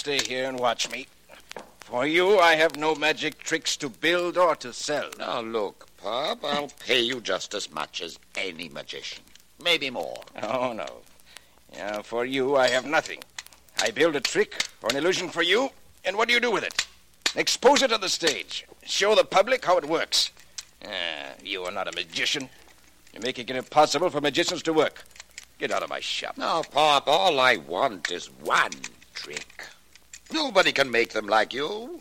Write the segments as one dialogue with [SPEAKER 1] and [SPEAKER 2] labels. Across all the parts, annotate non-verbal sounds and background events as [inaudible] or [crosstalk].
[SPEAKER 1] stay here and watch me. For you, I have no magic tricks to build or to sell.
[SPEAKER 2] Now, look, Pop, I'll pay you just as much as any magician. Maybe more.
[SPEAKER 1] Oh, no. Yeah, for you, I have nothing. I build a trick or an illusion for you, and what do you do with it? Expose it on the stage. Show the public how it works. Ah, you are not a magician. You're making it impossible for magicians to work. Get out of my shop.
[SPEAKER 2] Now, Pop, all I want is one trick. Nobody can make them like you.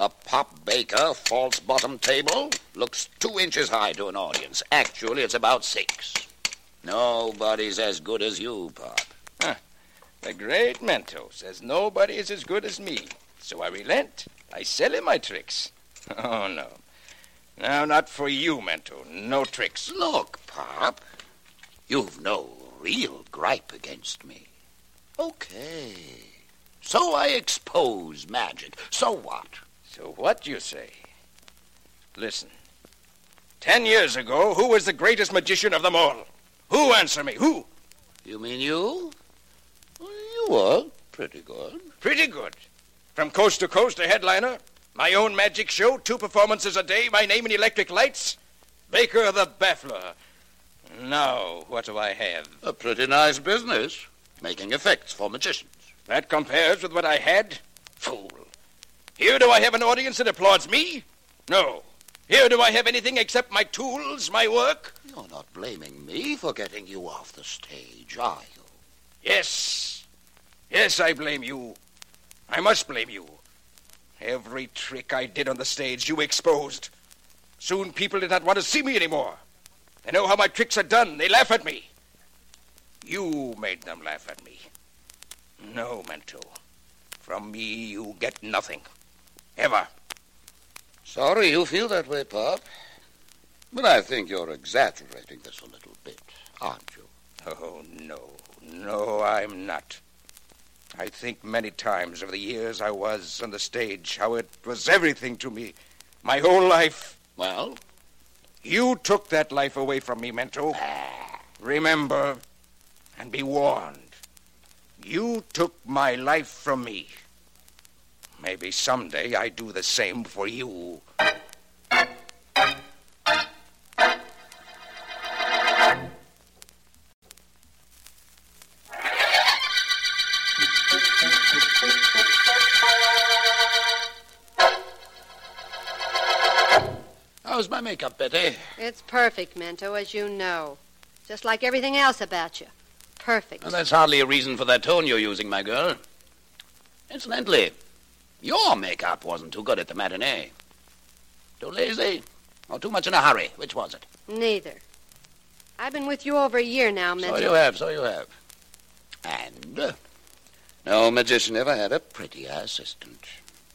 [SPEAKER 2] A Pop Baker false bottom table looks two inches high to an audience. Actually, it's about six. Nobody's as good as you, Pop.
[SPEAKER 1] Huh. The great Mento says nobody is as good as me. So I relent. I sell him my tricks. [laughs] Oh, no. Now, not for you, Mento. No tricks.
[SPEAKER 2] Look, Pop, you've no real gripe against me. Okay. So I expose magic. So what?
[SPEAKER 1] So what you say? Listen. Ten years ago, who was the greatest magician of them all? Who answer me? Who?
[SPEAKER 2] You mean you? You were pretty good.
[SPEAKER 1] Pretty good. From coast to coast, a headliner. My own magic show, two performances a day, my name in electric lights. Baker the Baffler. Now, what do I have?
[SPEAKER 2] A pretty nice business. Making effects for magicians.
[SPEAKER 1] That compares with what I had? Fool. Here do I have an audience that applauds me? No. Here do I have anything except my tools, my work?
[SPEAKER 2] You're not blaming me for getting you off the stage, are you?
[SPEAKER 1] Yes. Yes, I blame you. I must blame you. Every trick I did on the stage, you exposed. Soon people did not want to see me anymore. They know how my tricks are done. They laugh at me. You made them laugh at me. No, Mento. From me, you get nothing. Ever.
[SPEAKER 2] Sorry you feel that way, Pop. But I think you're exaggerating this a little bit, aren't you?
[SPEAKER 1] Oh, no. No, I'm not. I think many times of the years I was on the stage, how it was everything to me. My whole life.
[SPEAKER 2] Well?
[SPEAKER 1] You took that life away from me, Mento. Ah. Remember and be warned. You took my life from me. Maybe someday I do the same for you.
[SPEAKER 2] How's my makeup, Betty?
[SPEAKER 3] It's perfect, Mento, as you know. Just like everything else about you. Perfect.
[SPEAKER 2] Well, that's hardly a reason for that tone you're using, my girl. Incidentally, your makeup wasn't too good at the matinee. Too lazy? Or too much in a hurry? Which was it?
[SPEAKER 3] Neither. I've been with you over a year now, Mento.
[SPEAKER 2] So you have, so you have. And uh, no magician ever had a prettier assistant.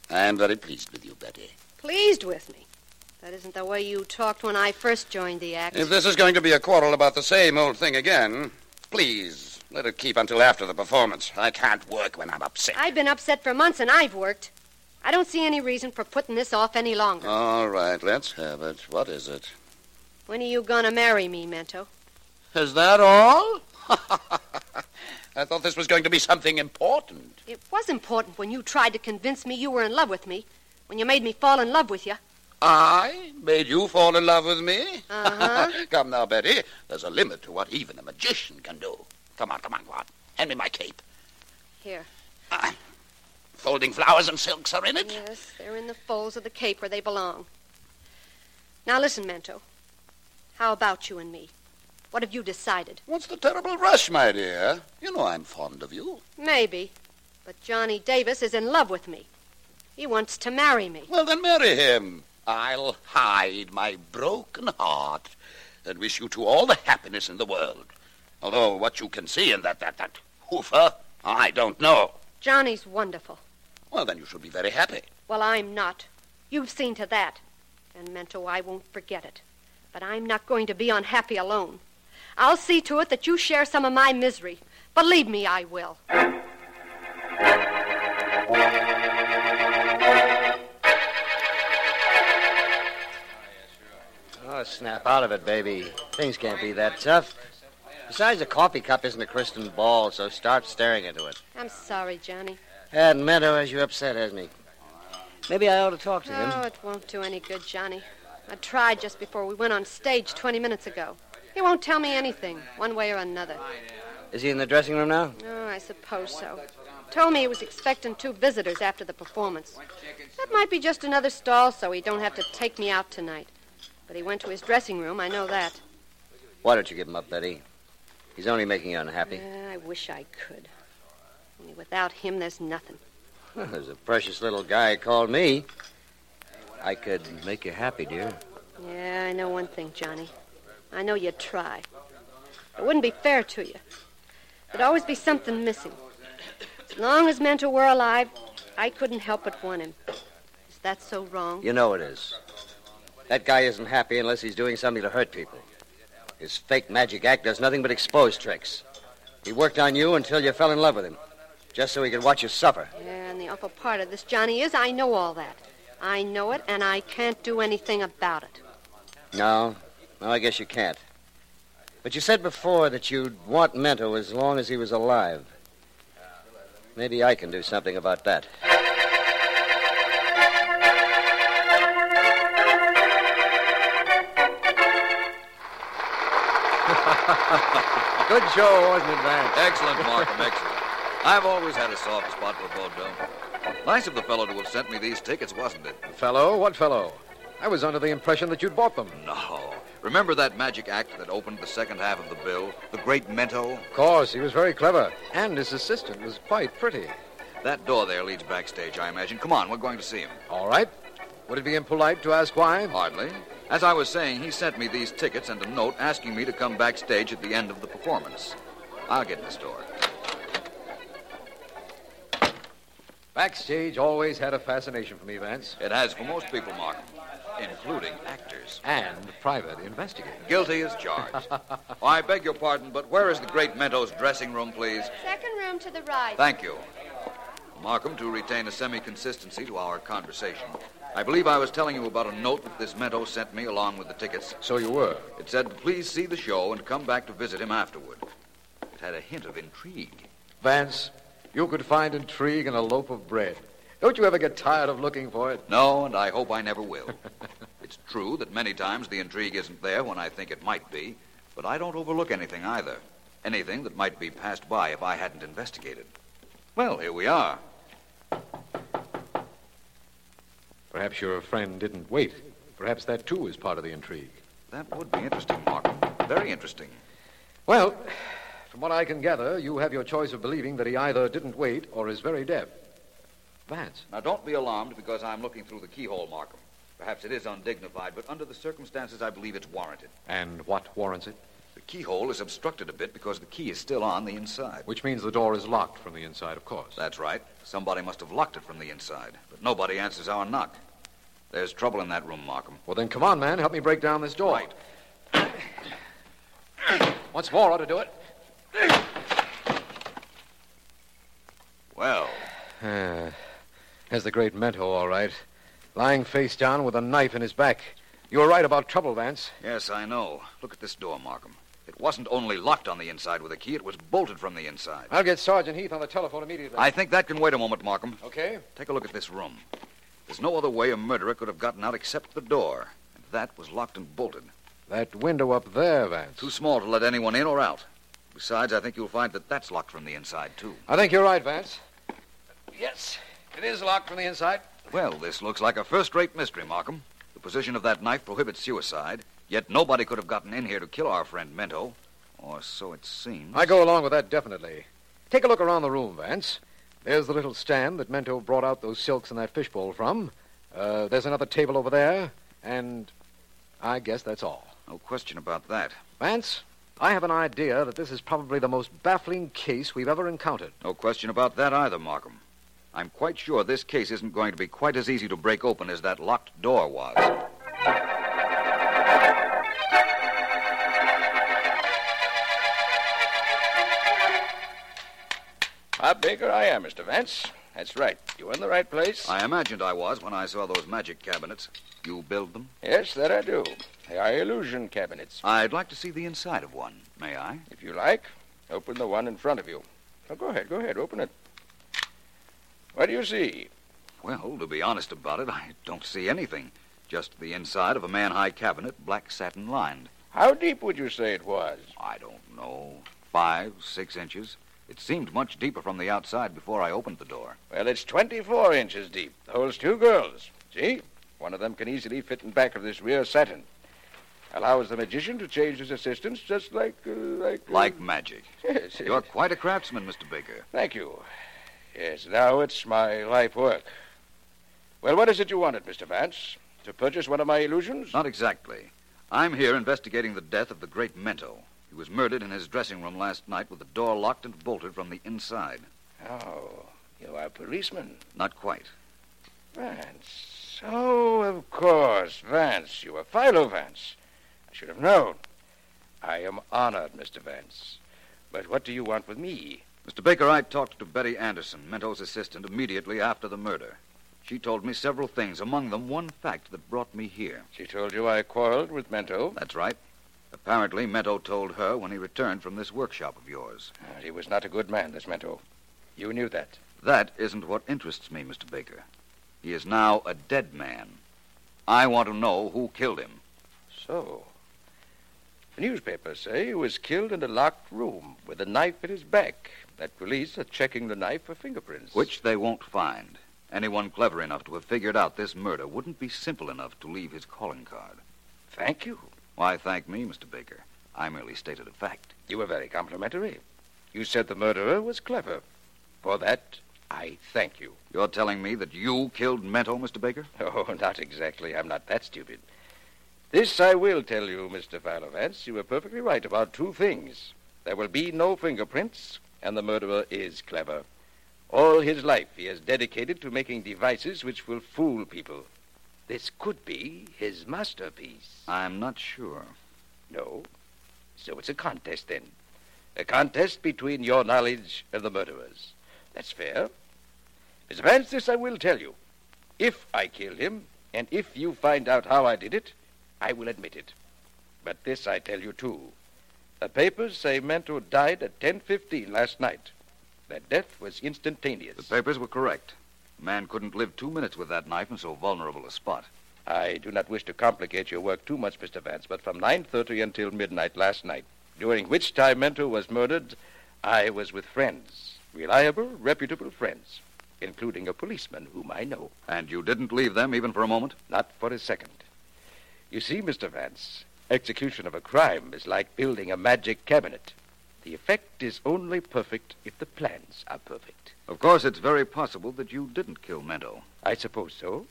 [SPEAKER 2] I am very pleased with you, Betty.
[SPEAKER 3] Pleased with me. That isn't the way you talked when I first joined the act.
[SPEAKER 2] If this is going to be a quarrel about the same old thing again, please let it keep until after the performance. I can't work when I'm upset.
[SPEAKER 3] I've been upset for months and I've worked. I don't see any reason for putting this off any longer.
[SPEAKER 2] All right, let's have it. What is it?
[SPEAKER 3] When are you going to marry me, Mento?
[SPEAKER 2] Is that all? [laughs] I thought this was going to be something important.
[SPEAKER 3] It was important when you tried to convince me you were in love with me, when you made me fall in love with you.
[SPEAKER 2] I made you fall in love with me?
[SPEAKER 3] Uh-huh. [laughs]
[SPEAKER 2] come now, Betty. There's a limit to what even a magician can do. Come on, come on, go on. Hand me my cape.
[SPEAKER 3] Here.
[SPEAKER 2] Uh, folding flowers and silks are in it?
[SPEAKER 3] Yes, they're in the folds of the cape where they belong. Now listen, Mento. How about you and me? What have you decided?
[SPEAKER 2] What's the terrible rush, my dear? You know I'm fond of you.
[SPEAKER 3] Maybe. But Johnny Davis is in love with me. He wants to marry me.
[SPEAKER 2] Well, then marry him. I'll hide my broken heart and wish you to all the happiness in the world. Although what you can see in that, that, that hoofer, I don't know.
[SPEAKER 3] Johnny's wonderful.
[SPEAKER 2] Well, then you should be very happy.
[SPEAKER 3] Well, I'm not. You've seen to that. And, Mento, I won't forget it. But I'm not going to be unhappy alone. I'll see to it that you share some of my misery. Believe me, I will.
[SPEAKER 4] Oh, snap out of it, baby. Things can't be that tough. Besides, a coffee cup isn't a crystal ball, so start staring into it.
[SPEAKER 3] I'm sorry, Johnny.
[SPEAKER 4] That Mento as you upset, hasn't he? Maybe I ought to talk to him.
[SPEAKER 3] Oh, it won't do any good, Johnny. I tried just before we went on stage 20 minutes ago. He won't tell me anything, one way or another.
[SPEAKER 4] Is he in the dressing room now?
[SPEAKER 3] Oh, I suppose so. Told me he was expecting two visitors after the performance. That might be just another stall so he don't have to take me out tonight. But he went to his dressing room, I know that.
[SPEAKER 4] Why don't you give him up, Betty? He's only making you unhappy.
[SPEAKER 3] Uh, I wish I could. Only without him, there's nothing. [laughs]
[SPEAKER 4] There's a precious little guy called me. I could make you happy, dear.
[SPEAKER 3] Yeah, I know one thing, Johnny. I know you'd try. It wouldn't be fair to you. There'd always be something missing. As long as Mento were alive, I couldn't help but want him. Is that so wrong?
[SPEAKER 4] You know it is. That guy isn't happy unless he's doing something to hurt people. His fake magic act does nothing but expose tricks. He worked on you until you fell in love with him, just so he could watch you suffer.
[SPEAKER 3] Yeah, and the awful part of this, Johnny, is I know all that. I know it, and I can't do anything about it.
[SPEAKER 4] No, no, I guess you can't. But you said before that you'd want Mento as long as he was alive. Maybe I can do something about that. [laughs]
[SPEAKER 5] Good show, wasn't it, Vance?
[SPEAKER 6] Excellent, Markham, [laughs] excellent. I've always had a soft spot for vaudeville. Nice of the fellow to have sent me these tickets, wasn't it?
[SPEAKER 5] Fellow? What fellow? I was under the impression that you'd bought them.
[SPEAKER 6] No. Remember that magic act that opened the second half of the bill? The Great Mento?
[SPEAKER 5] Of course, he was very clever. And his assistant was quite pretty.
[SPEAKER 6] That door there leads backstage, I imagine. Come on, we're going to see him.
[SPEAKER 5] All right. Would it be impolite to ask why?
[SPEAKER 6] Hardly. As I was saying, he sent me these tickets and a note asking me to come backstage at the end of the performance. I'll get in the door.
[SPEAKER 5] Backstage always had a fascination for me, Vance.
[SPEAKER 6] It has for most people, Markham, including actors.
[SPEAKER 5] And private investigators.
[SPEAKER 6] Guilty as charged. oh, [laughs] I beg your pardon, but where is the great Mento's dressing room, please?
[SPEAKER 3] Second room to the right.
[SPEAKER 6] Thank you. Markham, to retain a semi consistency to our conversation, I believe I was telling you about a note that this Mento sent me along with the tickets.
[SPEAKER 5] So you were.
[SPEAKER 6] It said, please see the show and come back to visit him afterward. It had a hint of intrigue.
[SPEAKER 5] Vance, you could find intrigue in a loaf of bread. Don't you ever get tired of looking for it?
[SPEAKER 6] No, and I hope I never will. [laughs] it's true that many times the intrigue isn't there when I think it might be, but I don't overlook anything either. Anything that might be passed by if I hadn't investigated. Well, here we are.
[SPEAKER 5] Perhaps your friend didn't wait. Perhaps that, too, is part of the intrigue.
[SPEAKER 6] That would be interesting, Markham. Very interesting.
[SPEAKER 5] Well, from what I can gather, you have your choice of believing that he either didn't wait or is very deaf. Vance.
[SPEAKER 6] Now, don't be alarmed because I'm looking through the keyhole, Markham. Perhaps it is undignified, but under the circumstances, I believe it's warranted.
[SPEAKER 5] And what warrants it?
[SPEAKER 6] The keyhole is obstructed a bit because the key is still on the inside.
[SPEAKER 5] Which means the door is locked from the inside, of course.
[SPEAKER 6] That's right. Somebody must have locked it from the inside, but nobody answers our knock. There's trouble in that room, Markham.
[SPEAKER 5] Well, then come on, man. Help me break down this door.
[SPEAKER 6] Right.
[SPEAKER 5] Once more ought to do it.
[SPEAKER 6] Well,
[SPEAKER 5] Ah, [sighs] there's the great Mento, all right. Lying face down with a knife in his back. You were right about trouble, Vance.
[SPEAKER 6] yes, I know. Look at this door, Markham. It wasn't only locked on the inside with a key, it was bolted from the inside.
[SPEAKER 5] I'll get Sergeant Heath on the telephone immediately.
[SPEAKER 6] I think that can wait a moment, Markham.
[SPEAKER 5] Okay?
[SPEAKER 6] Take a look at this room. There's no other way a murderer could have gotten out except the door. And that was locked and bolted.
[SPEAKER 5] That window up there, Vance.
[SPEAKER 6] Too small to let anyone in or out. Besides, I think you'll find that that's locked from the inside, too.
[SPEAKER 5] I think you're right, Vance. Yes, it is locked from the inside.
[SPEAKER 6] Well, this looks like a first rate mystery, Markham. The position of that knife prohibits suicide, yet nobody could have gotten in here to kill our friend Mento. Or so it seems.
[SPEAKER 5] I go along with that definitely. Take a look around the room, Vance. There's the little stand that Mento brought out those silks and that fishbowl from. Uh, there's another table over there, and I guess that's all.
[SPEAKER 6] No question about that.
[SPEAKER 5] Vance, I have an idea that this is probably the most baffling case we've ever encountered.
[SPEAKER 6] No question about that either, Markham. I'm quite sure this case isn't going to be quite as easy to break open as that locked door was.
[SPEAKER 1] Pop Baker, I am, Mr. Vance. That's right. You were in the right place?
[SPEAKER 6] I imagined I was when I saw those magic cabinets. You build them?
[SPEAKER 1] Yes, that I do. They are illusion cabinets.
[SPEAKER 6] I'd like to see the inside of one. May I?
[SPEAKER 1] If you like, open the one in front of you. Oh, go ahead, go ahead, open it. What do you see?
[SPEAKER 6] Well, to be honest about it, I don't see anything. Just the inside of a man-high cabinet, black satin lined.
[SPEAKER 1] How deep would you say it was?
[SPEAKER 6] I don't know. Five, six inches. It seemed much deeper from the outside before I opened the door.
[SPEAKER 1] Well, it's 24 inches deep. Holds two girls. See? One of them can easily fit in back of this rear satin. Allows the magician to change his assistants just like, uh, like... uh,
[SPEAKER 6] Like magic. [laughs]
[SPEAKER 1] Yes.
[SPEAKER 6] You're quite a craftsman, Mr. Baker.
[SPEAKER 1] Thank you. Yes, now it's my life work. Well, what is it you wanted, Mr. Vance? To purchase one of my illusions?
[SPEAKER 6] Not exactly. I'm here investigating the death of the great Mento. He was murdered in his dressing room last night with the door locked and bolted from the inside.
[SPEAKER 1] Oh, you are a policeman.
[SPEAKER 6] Not quite.
[SPEAKER 1] Vance. Oh, of course, Vance. You are Philo Vance. I should have known. I am honored, Mr. Vance. But what do you want with me?
[SPEAKER 6] Mr. Baker, I talked to Betty Anderson, Mento's assistant, immediately after the murder. She told me several things, among them one fact that brought me here.
[SPEAKER 1] She told you I quarreled with Mento.
[SPEAKER 6] That's right. Apparently, Mento told her when he returned from this workshop of yours.
[SPEAKER 1] Uh, He was not a good man, this Mento. You knew that.
[SPEAKER 6] That isn't what interests me, Mr. Baker. He is now a dead man. I want to know who killed him.
[SPEAKER 1] So, the newspapers say he was killed in a locked room with a knife at his back. That police are checking the knife for fingerprints.
[SPEAKER 6] Which they won't find. Anyone clever enough to have figured out this murder wouldn't be simple enough to leave his calling card.
[SPEAKER 1] Thank you.
[SPEAKER 6] Why thank me, Mr. Baker? I merely stated a fact.
[SPEAKER 1] You were very complimentary. You said the murderer was clever. For that, I thank you.
[SPEAKER 6] You're telling me that you killed Mento, Mr. Baker? [laughs]
[SPEAKER 1] Oh, not exactly. I'm not that stupid. This I will tell you, Mr. Philo Vance. You were perfectly right about two things. There will be no fingerprints, and the murderer is clever. All his life he has dedicated to making devices which will fool people. This could be his masterpiece.
[SPEAKER 6] I'm not sure.
[SPEAKER 1] No. So it's a contest then. A contest between your knowledge and the murderer's. That's fair. Mr. Vance, this I will tell you. If I killed him, and if you find out how I did it, I will admit it. But this I tell you too. The papers say Mento died at 10.15 last night. That death was instantaneous.
[SPEAKER 6] The papers were correct. Man couldn't live two minutes with that knife in so vulnerable a spot.
[SPEAKER 1] I do not wish to complicate your work too much, Mr. Vance, but from 9.30 until midnight last night, during which time Mento was murdered, I was with friends. Reliable, reputable friends, including a policeman whom I know.
[SPEAKER 6] And you didn't leave them even for a moment?
[SPEAKER 1] Not for a second. You see, Mr. Vance, execution of a crime is like building a magic cabinet. The effect is only perfect if the plans are perfect.
[SPEAKER 6] Of course, it's very possible that you didn't kill Mento.
[SPEAKER 1] I suppose so.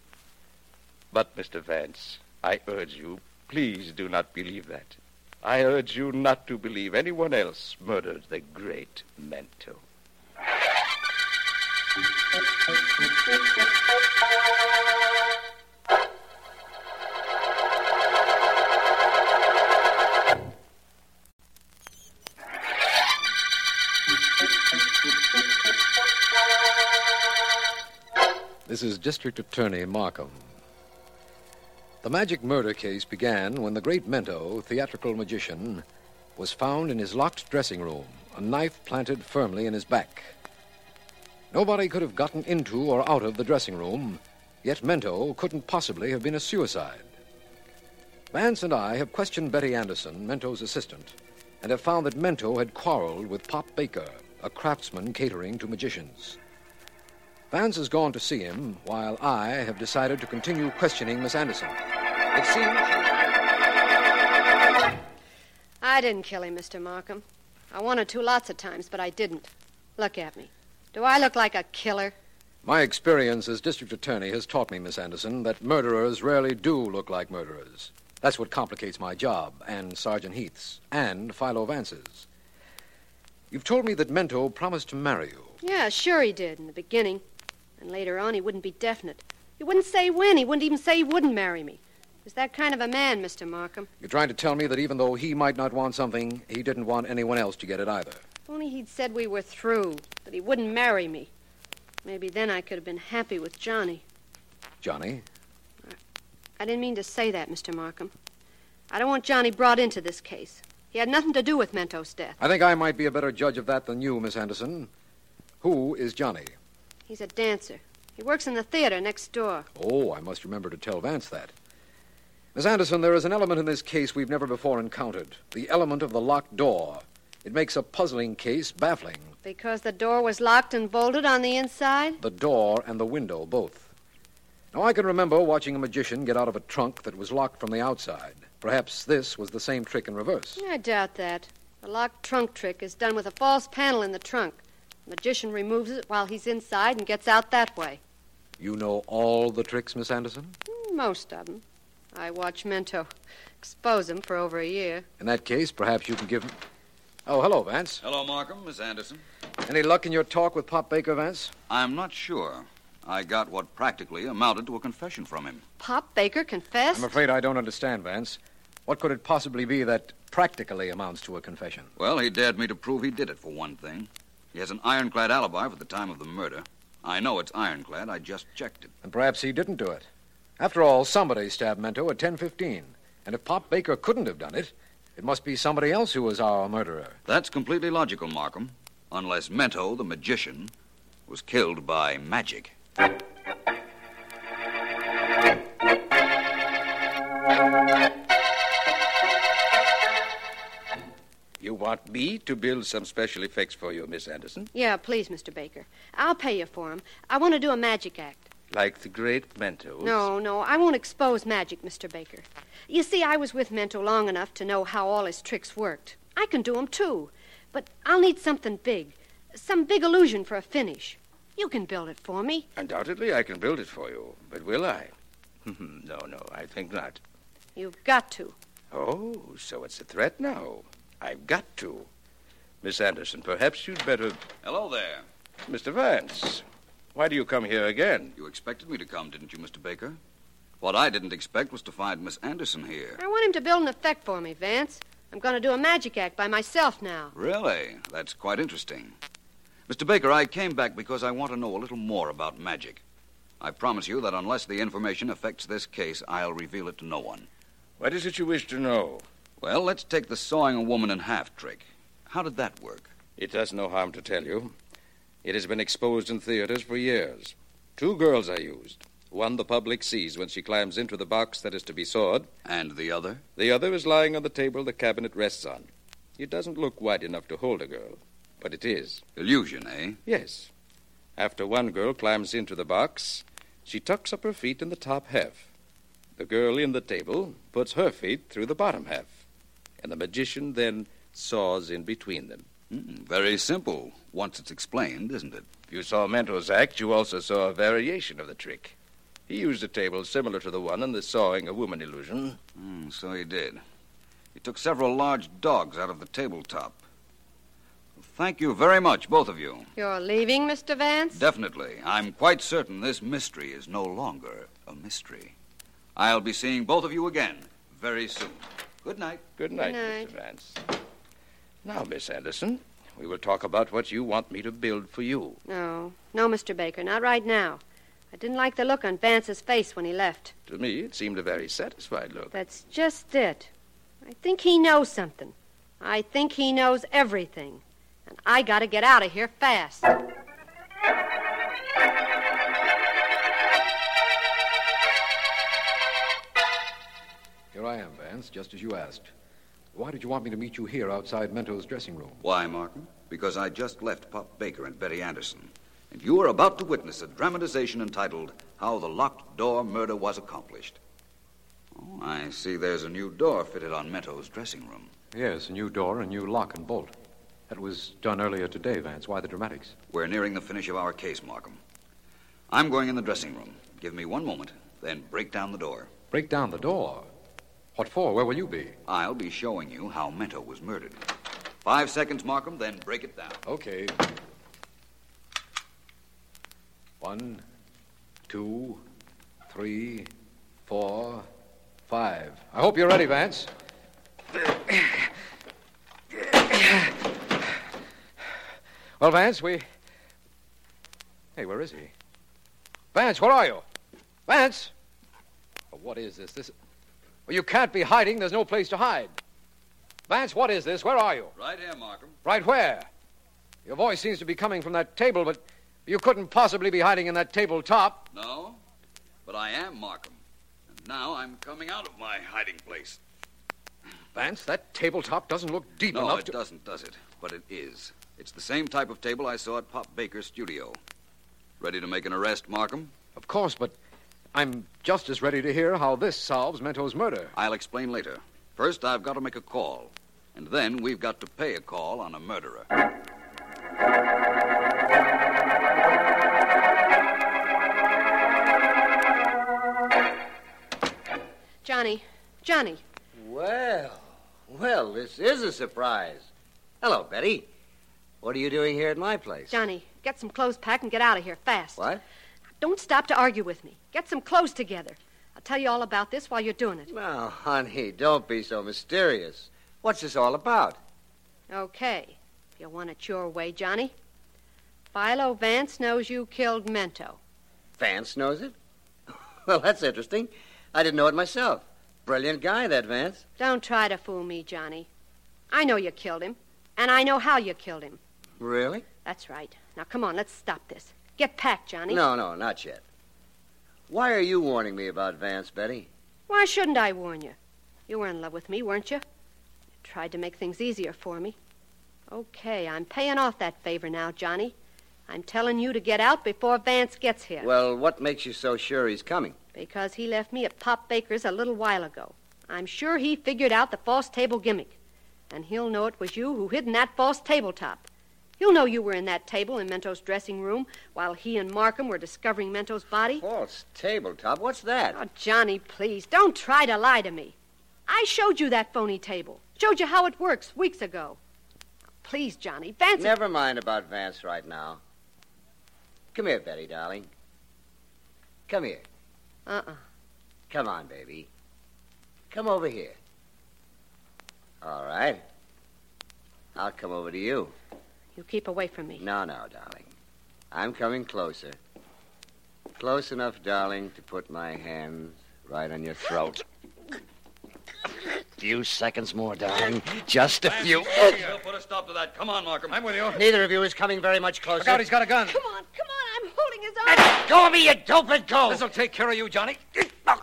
[SPEAKER 1] But, Mr. Vance, I urge you, please do not believe that. I urge you not to believe anyone else murdered the great Mento.
[SPEAKER 5] Is District Attorney Markham. The magic murder case began when the great Mento, theatrical magician, was found in his locked dressing room, a knife planted firmly in his back. Nobody could have gotten into or out of the dressing room, yet Mento couldn't possibly have been a suicide. Vance and I have questioned Betty Anderson, Mento's assistant, and have found that Mento had quarreled with Pop Baker, a craftsman catering to magicians. Vance has gone to see him, while I have decided to continue questioning Miss Anderson. It seems.
[SPEAKER 3] I didn't kill him, Mr. Markham. I wanted to lots of times, but I didn't. Look at me. Do I look like a killer?
[SPEAKER 5] My experience as district attorney has taught me, Miss Anderson, that murderers rarely do look like murderers. That's what complicates my job, and Sergeant Heath's, and Philo Vance's. You've told me that Mento promised to marry you.
[SPEAKER 3] Yeah, sure he did in the beginning. And later on, he wouldn't be definite. He wouldn't say when. He wouldn't even say he wouldn't marry me. He's that kind of a man, Mr. Markham.
[SPEAKER 5] You're trying to tell me that even though he might not want something, he didn't want anyone else to get it either.
[SPEAKER 3] If only he'd said we were through, that he wouldn't marry me. Maybe then I could have been happy with Johnny.
[SPEAKER 5] Johnny?
[SPEAKER 3] I didn't mean to say that, Mr. Markham. I don't want Johnny brought into this case. He had nothing to do with Mento's death.
[SPEAKER 5] I think I might be a better judge of that than you, Miss Anderson. Who is Johnny?
[SPEAKER 3] He's a dancer. He works in the theater next door.
[SPEAKER 5] Oh, I must remember to tell Vance that. Miss Anderson, there is an element in this case we've never before encountered the element of the locked door. It makes a puzzling case baffling.
[SPEAKER 3] Because the door was locked and bolted on the inside?
[SPEAKER 5] The door and the window, both. Now, I can remember watching a magician get out of a trunk that was locked from the outside. Perhaps this was the same trick in reverse.
[SPEAKER 3] I doubt that. The locked trunk trick is done with a false panel in the trunk. The magician removes it while he's inside and gets out that way.
[SPEAKER 5] You know all the tricks, Miss Anderson?
[SPEAKER 3] Mm, most of them. I watch Mento expose them for over a year.
[SPEAKER 5] In that case, perhaps you can give. Him. Oh, hello, Vance.
[SPEAKER 6] Hello, Markham, Miss Anderson.
[SPEAKER 5] Any luck in your talk with Pop Baker, Vance?
[SPEAKER 6] I'm not sure. I got what practically amounted to a confession from him.
[SPEAKER 3] Pop Baker confessed?
[SPEAKER 5] I'm afraid I don't understand, Vance. What could it possibly be that practically amounts to a confession?
[SPEAKER 6] Well, he dared me to prove he did it, for one thing. He has an ironclad alibi for the time of the murder. I know it's ironclad. I just checked it.
[SPEAKER 5] And perhaps he didn't do it. After all, somebody stabbed Mento at 10:15. And if Pop Baker couldn't have done it, it must be somebody else who was our murderer.
[SPEAKER 6] That's completely logical, Markham. Unless Mento, the magician, was killed by magic.
[SPEAKER 1] Want me to build some special effects for you, Miss Anderson?
[SPEAKER 3] Yeah, please, Mr. Baker. I'll pay you for 'em. I want to do a magic act.
[SPEAKER 1] Like the great Mentos?
[SPEAKER 3] No, no, I won't expose magic, Mr. Baker. You see, I was with Mento long enough to know how all his tricks worked. I can do 'em too. But I'll need something big. Some big illusion for a finish. You can build it for me.
[SPEAKER 1] Undoubtedly, I can build it for you. But will I? [laughs] no, no, I think not.
[SPEAKER 3] You've got to.
[SPEAKER 1] Oh, so it's a threat now. I've got to. Miss Anderson, perhaps you'd better.
[SPEAKER 6] Hello there.
[SPEAKER 1] Mr. Vance, why do you come here again?
[SPEAKER 6] You expected me to come, didn't you, Mr. Baker? What I didn't expect was to find Miss Anderson here.
[SPEAKER 3] I want him to build an effect for me, Vance. I'm going to do a magic act by myself now.
[SPEAKER 6] Really? That's quite interesting. Mr. Baker, I came back because I want to know a little more about magic. I promise you that unless the information affects this case, I'll reveal it to no one.
[SPEAKER 1] What is it you wish to know?
[SPEAKER 6] Well, let's take the sawing a woman in half trick. How did that work?
[SPEAKER 1] It does no harm to tell you. It has been exposed in theaters for years. Two girls are used. One the public sees when she climbs into the box that is to be sawed.
[SPEAKER 6] And the other?
[SPEAKER 1] The other is lying on the table the cabinet rests on. It doesn't look wide enough to hold a girl, but it is.
[SPEAKER 6] Illusion, eh?
[SPEAKER 1] Yes. After one girl climbs into the box, she tucks up her feet in the top half. The girl in the table puts her feet through the bottom half, and the magician then saws in between them.
[SPEAKER 6] Mm, very simple, once it's explained, isn't it?
[SPEAKER 1] You saw Mento's act, you also saw a variation of the trick. He used a table similar to the one in the sawing a woman illusion.
[SPEAKER 6] Mm, so he did. He took several large dogs out of the tabletop. Thank you very much, both of you.
[SPEAKER 3] You're leaving, Mr. Vance?
[SPEAKER 6] Definitely. I'm quite certain this mystery is no longer a mystery. I'll be seeing both of you again very soon. Good night.
[SPEAKER 1] Good night,
[SPEAKER 3] Good night.
[SPEAKER 1] Mr. Vance. Now, Miss Anderson, we will talk about what you want me to build for you.
[SPEAKER 3] No, no, Mr. Baker, not right now. I didn't like the look on Vance's face when he left.
[SPEAKER 1] To me, it seemed a very satisfied look.
[SPEAKER 3] That's just it. I think he knows something. I think he knows everything. And I gotta get out of here fast.
[SPEAKER 5] Vance, just as you asked. Why did you want me to meet you here outside Mento's dressing room?
[SPEAKER 6] Why, Markham? Because I just left Pop Baker and Betty Anderson. And you are about to witness a dramatization entitled How the Locked Door Murder Was Accomplished. Oh, I see there's a new door fitted on Mento's dressing room.
[SPEAKER 5] Yes, a new door, a new lock and bolt. That was done earlier today, Vance. Why the dramatics?
[SPEAKER 6] We're nearing the finish of our case, Markham. I'm going in the dressing room. Give me one moment, then break down the door.
[SPEAKER 5] Break down the door. What for? Where will you be?
[SPEAKER 6] I'll be showing you how Mento was murdered. Five seconds, Markham, then break it down.
[SPEAKER 5] Okay. One, two, three, four, five. I hope you're ready, Vance. Well, Vance, we. Hey, where is he? Vance, where are you? Vance! Oh, what is this? This. Well, you can't be hiding. There's no place to hide. Vance, what is this? Where are you?
[SPEAKER 6] Right here, Markham.
[SPEAKER 5] Right where? Your voice seems to be coming from that table, but You couldn't possibly be hiding in that tabletop.
[SPEAKER 6] No, but I am Markham. And now I'm coming out of my hiding place.
[SPEAKER 5] Vance, that tabletop doesn't look deep
[SPEAKER 6] no,
[SPEAKER 5] enough No,
[SPEAKER 6] it
[SPEAKER 5] to.
[SPEAKER 6] doesn't, does it? But it is. It's the same type of table I saw at Pop Baker's studio. Ready to make an arrest, Markham?
[SPEAKER 5] Of course, but I'm just as ready to hear how this solves Mento's murder.
[SPEAKER 6] I'll explain later. First, I've got to make a call. And then we've got to pay a call on a murderer.
[SPEAKER 3] Johnny, Johnny,
[SPEAKER 4] Well, well, this is a surprise. Hello, Betty. What are you doing here at my place?
[SPEAKER 3] Johnny, get some clothes packed and get out of here fast.
[SPEAKER 4] What?
[SPEAKER 3] Don't stop to argue with me. Get some clothes together. I'll tell you all about this while you're doing it.
[SPEAKER 4] Well, honey, don't be so mysterious. What's this all about?
[SPEAKER 3] Okay. If you want it your way, Johnny. Philo Vance knows you killed Mento.
[SPEAKER 4] Vance knows it? [laughs] Well, that's interesting. I didn't know it myself. Brilliant guy, that Vance.
[SPEAKER 3] Don't try to fool me, Johnny. I know you killed him, and I know how you killed him.
[SPEAKER 4] Really?
[SPEAKER 3] That's right. Now, come on, let's stop this. Get packed, Johnny.
[SPEAKER 4] No, no, not yet. Why are you warning me about Vance, Betty?
[SPEAKER 3] Why shouldn't I warn you? You were in love with me, weren't you? You tried to make things easier for me. Okay, I'm paying off that favor now, Johnny. I'm telling you to get out before Vance gets here.
[SPEAKER 4] Well, what makes you so sure he's coming?
[SPEAKER 3] Because he left me at Pop Baker's a little while ago. I'm sure he figured out the false table gimmick. And he'll know it was you who hid in that false tabletop. He'll know you were in that table in Mento's dressing room while he and Markham were discovering Mento's body.
[SPEAKER 4] False tabletop? What's that?
[SPEAKER 3] Oh, Johnny, please, don't try to lie to me. I showed you that phony table. Showed you how it works weeks ago. Please, Johnny, Vance.
[SPEAKER 4] Never mind about Vance right now. Come here, Betty, darling. Come here.
[SPEAKER 3] Uh-uh.
[SPEAKER 4] Come on, baby. Come over here. All right. I'll come over to you.
[SPEAKER 3] You keep away from me.
[SPEAKER 4] No, no, darling. I'm coming closer. Close enough, darling, to put my hands right on your throat. A few seconds more, darling. Just a few.
[SPEAKER 6] We'll put a stop to that. Come on, Markham.
[SPEAKER 5] I'm with you.
[SPEAKER 4] Neither of you is coming very much closer.
[SPEAKER 5] Look out, he's got a gun.
[SPEAKER 3] Come on, come on, I'm holding his arm.
[SPEAKER 4] Let go of me, you dope and go!
[SPEAKER 5] This'll take care of you, Johnny. [sighs]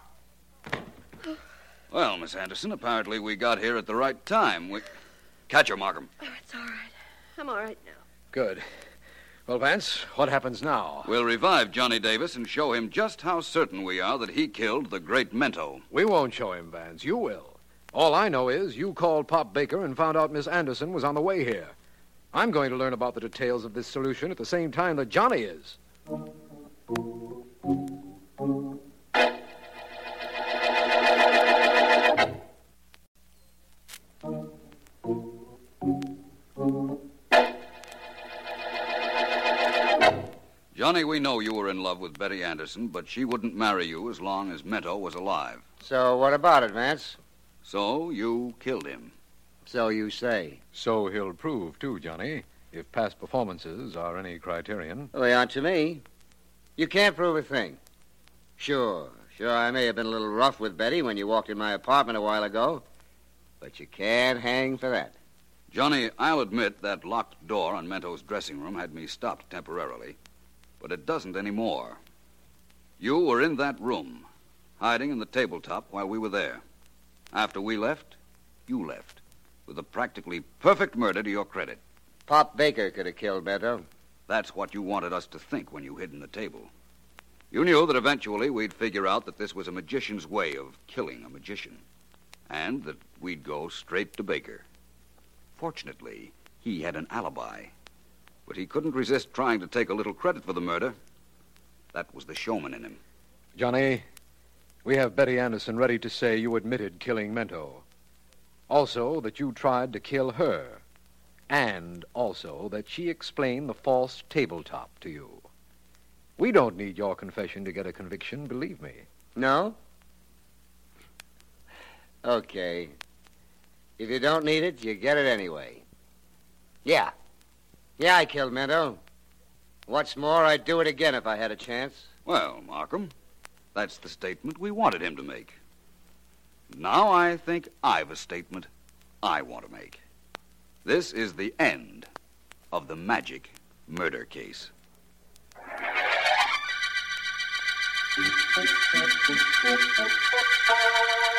[SPEAKER 6] Well, Miss Anderson, apparently we got here at the right time. We... Catch her, Markham.
[SPEAKER 3] Oh, it's all right. I'm all right now.
[SPEAKER 5] Good. Well, Vance, what happens now?
[SPEAKER 6] We'll revive Johnny Davis and show him just how certain we are that he killed the great Mento.
[SPEAKER 5] We won't show him, Vance. You will. All I know is you called Pop Baker and found out Miss Anderson was on the way here. I'm going to learn about the details of this solution at the same time that Johnny is.
[SPEAKER 6] Johnny, we know you were in love with Betty Anderson, but she wouldn't marry you as long as Mento was alive.
[SPEAKER 4] So, what about it, Vance?
[SPEAKER 6] So you killed him.
[SPEAKER 4] So you say.
[SPEAKER 5] So he'll prove, too, Johnny, if past performances are any criterion.
[SPEAKER 4] Well, they aren't to me. You can't prove a thing. Sure, sure, I may have been a little rough with Betty when you walked in my apartment a while ago, but you can't hang for that.
[SPEAKER 6] Johnny, I'll admit that locked door on Mento's dressing room had me stopped temporarily, but it doesn't anymore. You were in that room, hiding in the tabletop while we were there. After we left, you left, with a practically perfect murder to your credit.
[SPEAKER 4] Pop Baker could have killed Mento.
[SPEAKER 6] That's what you wanted us to think when you hid in the table. You knew that eventually we'd figure out that this was a magician's way of killing a magician, and that we'd go straight to Baker. Fortunately, he had an alibi, but he couldn't resist trying to take a little credit for the murder. That was the showman in him.
[SPEAKER 5] Johnny, we have Betty Anderson ready to say you admitted killing Mento. Also, that you tried to kill her. And also that she explained the false tabletop to you. We don't need your confession to get a conviction, believe me.
[SPEAKER 4] No? Okay. If you don't need it, you get it anyway. Yeah. Yeah, I killed Mento. What's more, I'd do it again if I had a chance.
[SPEAKER 6] Well, Markham, that's the statement we wanted him to make. Now I think I've a statement I want to make. This is the end of the magic murder case. [laughs]